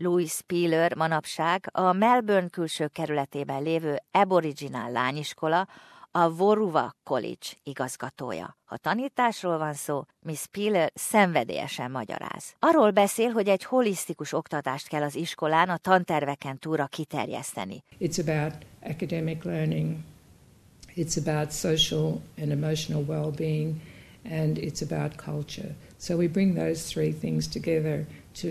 Louis Spiller manapság a Melbourne külső kerületében lévő Aboriginal lányiskola, a Voruva College igazgatója. Ha tanításról van szó, Miss Spiller szenvedélyesen magyaráz. Arról beszél, hogy egy holisztikus oktatást kell az iskolán a tanterveken túra kiterjeszteni. It's about academic learning, it's about social and emotional well-being, and it's about culture. So we bring those three things together to.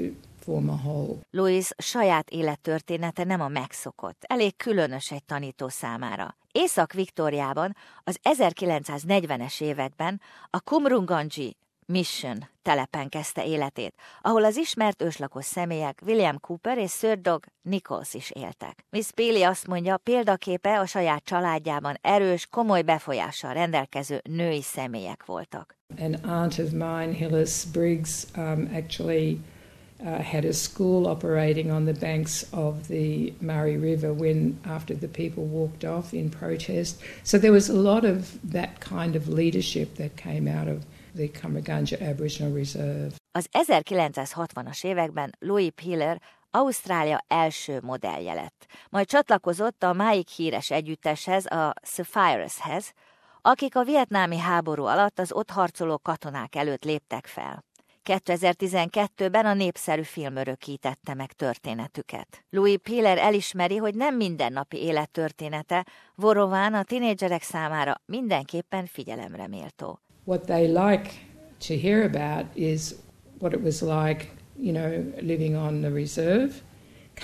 Louis saját élettörténete nem a megszokott, elég különös egy tanító számára. Észak-Viktóriában az 1940-es években a Kumrunganji Mission telepen kezdte életét, ahol az ismert őslakos személyek William Cooper és Sir Dog Nichols is éltek. Miss Bailey azt mondja, példaképe a saját családjában erős, komoly befolyással rendelkező női személyek voltak. An aunt of mine, Hillis Briggs, um, actually uh, had a school operating on the banks of the Murray River when after the people walked off in protest. So there was a lot of that kind of leadership that came out of the Kamargunja Aboriginal Reserve. Az 1960-as években Louis Piller Ausztrália első modellje lett, majd csatlakozott a máig híres együtteshez, a Sapphires-hez, akik a vietnámi háború alatt az ott harcoló katonák előtt léptek fel. 2012-ben a népszerű film örökítette meg történetüket. Louis Piller elismeri, hogy nem mindennapi élet története Vorován a tinédzserek számára mindenképpen figyelemre méltó. What they like to hear about is what it was like, you know, living on the reserve,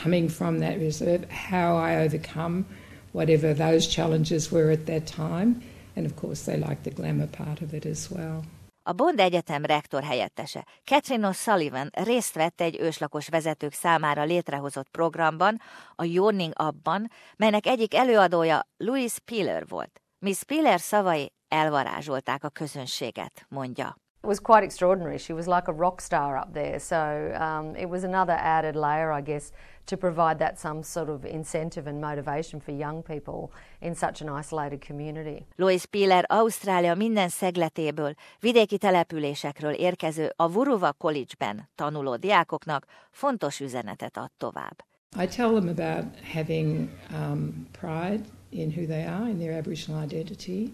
coming from that reserve, how I overcome whatever those challenges were at that time, and of course they like the glamour part of it as well. A Bond Egyetem rektor helyettese Catherine O'Sullivan részt vett egy őslakos vezetők számára létrehozott programban, a Yawning abban, melynek egyik előadója Louis Piller volt. Miss Piller szavai elvarázsolták a közönséget, mondja. It was quite extraordinary. She was like a rock star up there. So um, it was another added layer, I guess, to provide that some sort of incentive and motivation for young people in such an isolated community. Lois Piller Ausztrália minden szegletéből, vidéki településekről érkező a Vuruva College-ben tanuló diákoknak fontos üzenetet ad tovább. I tell them about having um, pride in who they are, in their Aboriginal identity,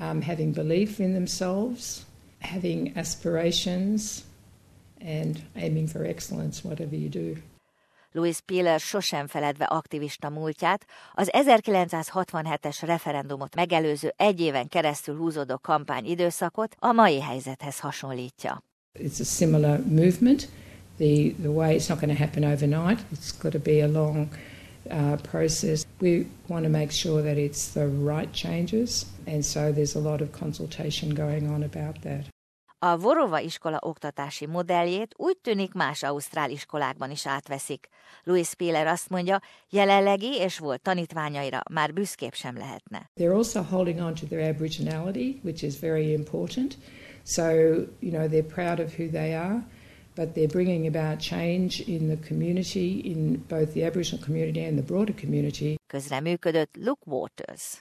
um, having belief in themselves, having aspirations, and aiming for excellence, whatever you do. Louis Piller sosem feledve aktivista múltját, az 1967-es referendumot megelőző egy éven keresztül húzódó kampány időszakot a mai helyzethez hasonlítja. It's a similar movement. The, the way it's not going to happen overnight. It's got to be a long uh, process. We want to make sure that it's the right changes, and so there's a lot of consultation going on about that. A Vorova iskola oktatási modelljét úgy tűnik más ausztrál iskolákban is átveszik. Louis Piller azt mondja, jelenlegi és volt tanítványaira már büszkébb sem lehetne. They're also holding on to their aboriginality, which is very important. So, you know, they're proud of who they are, but they're bringing about change in the community, in both the Aboriginal community and the broader community. Közreműködött Luke Waters.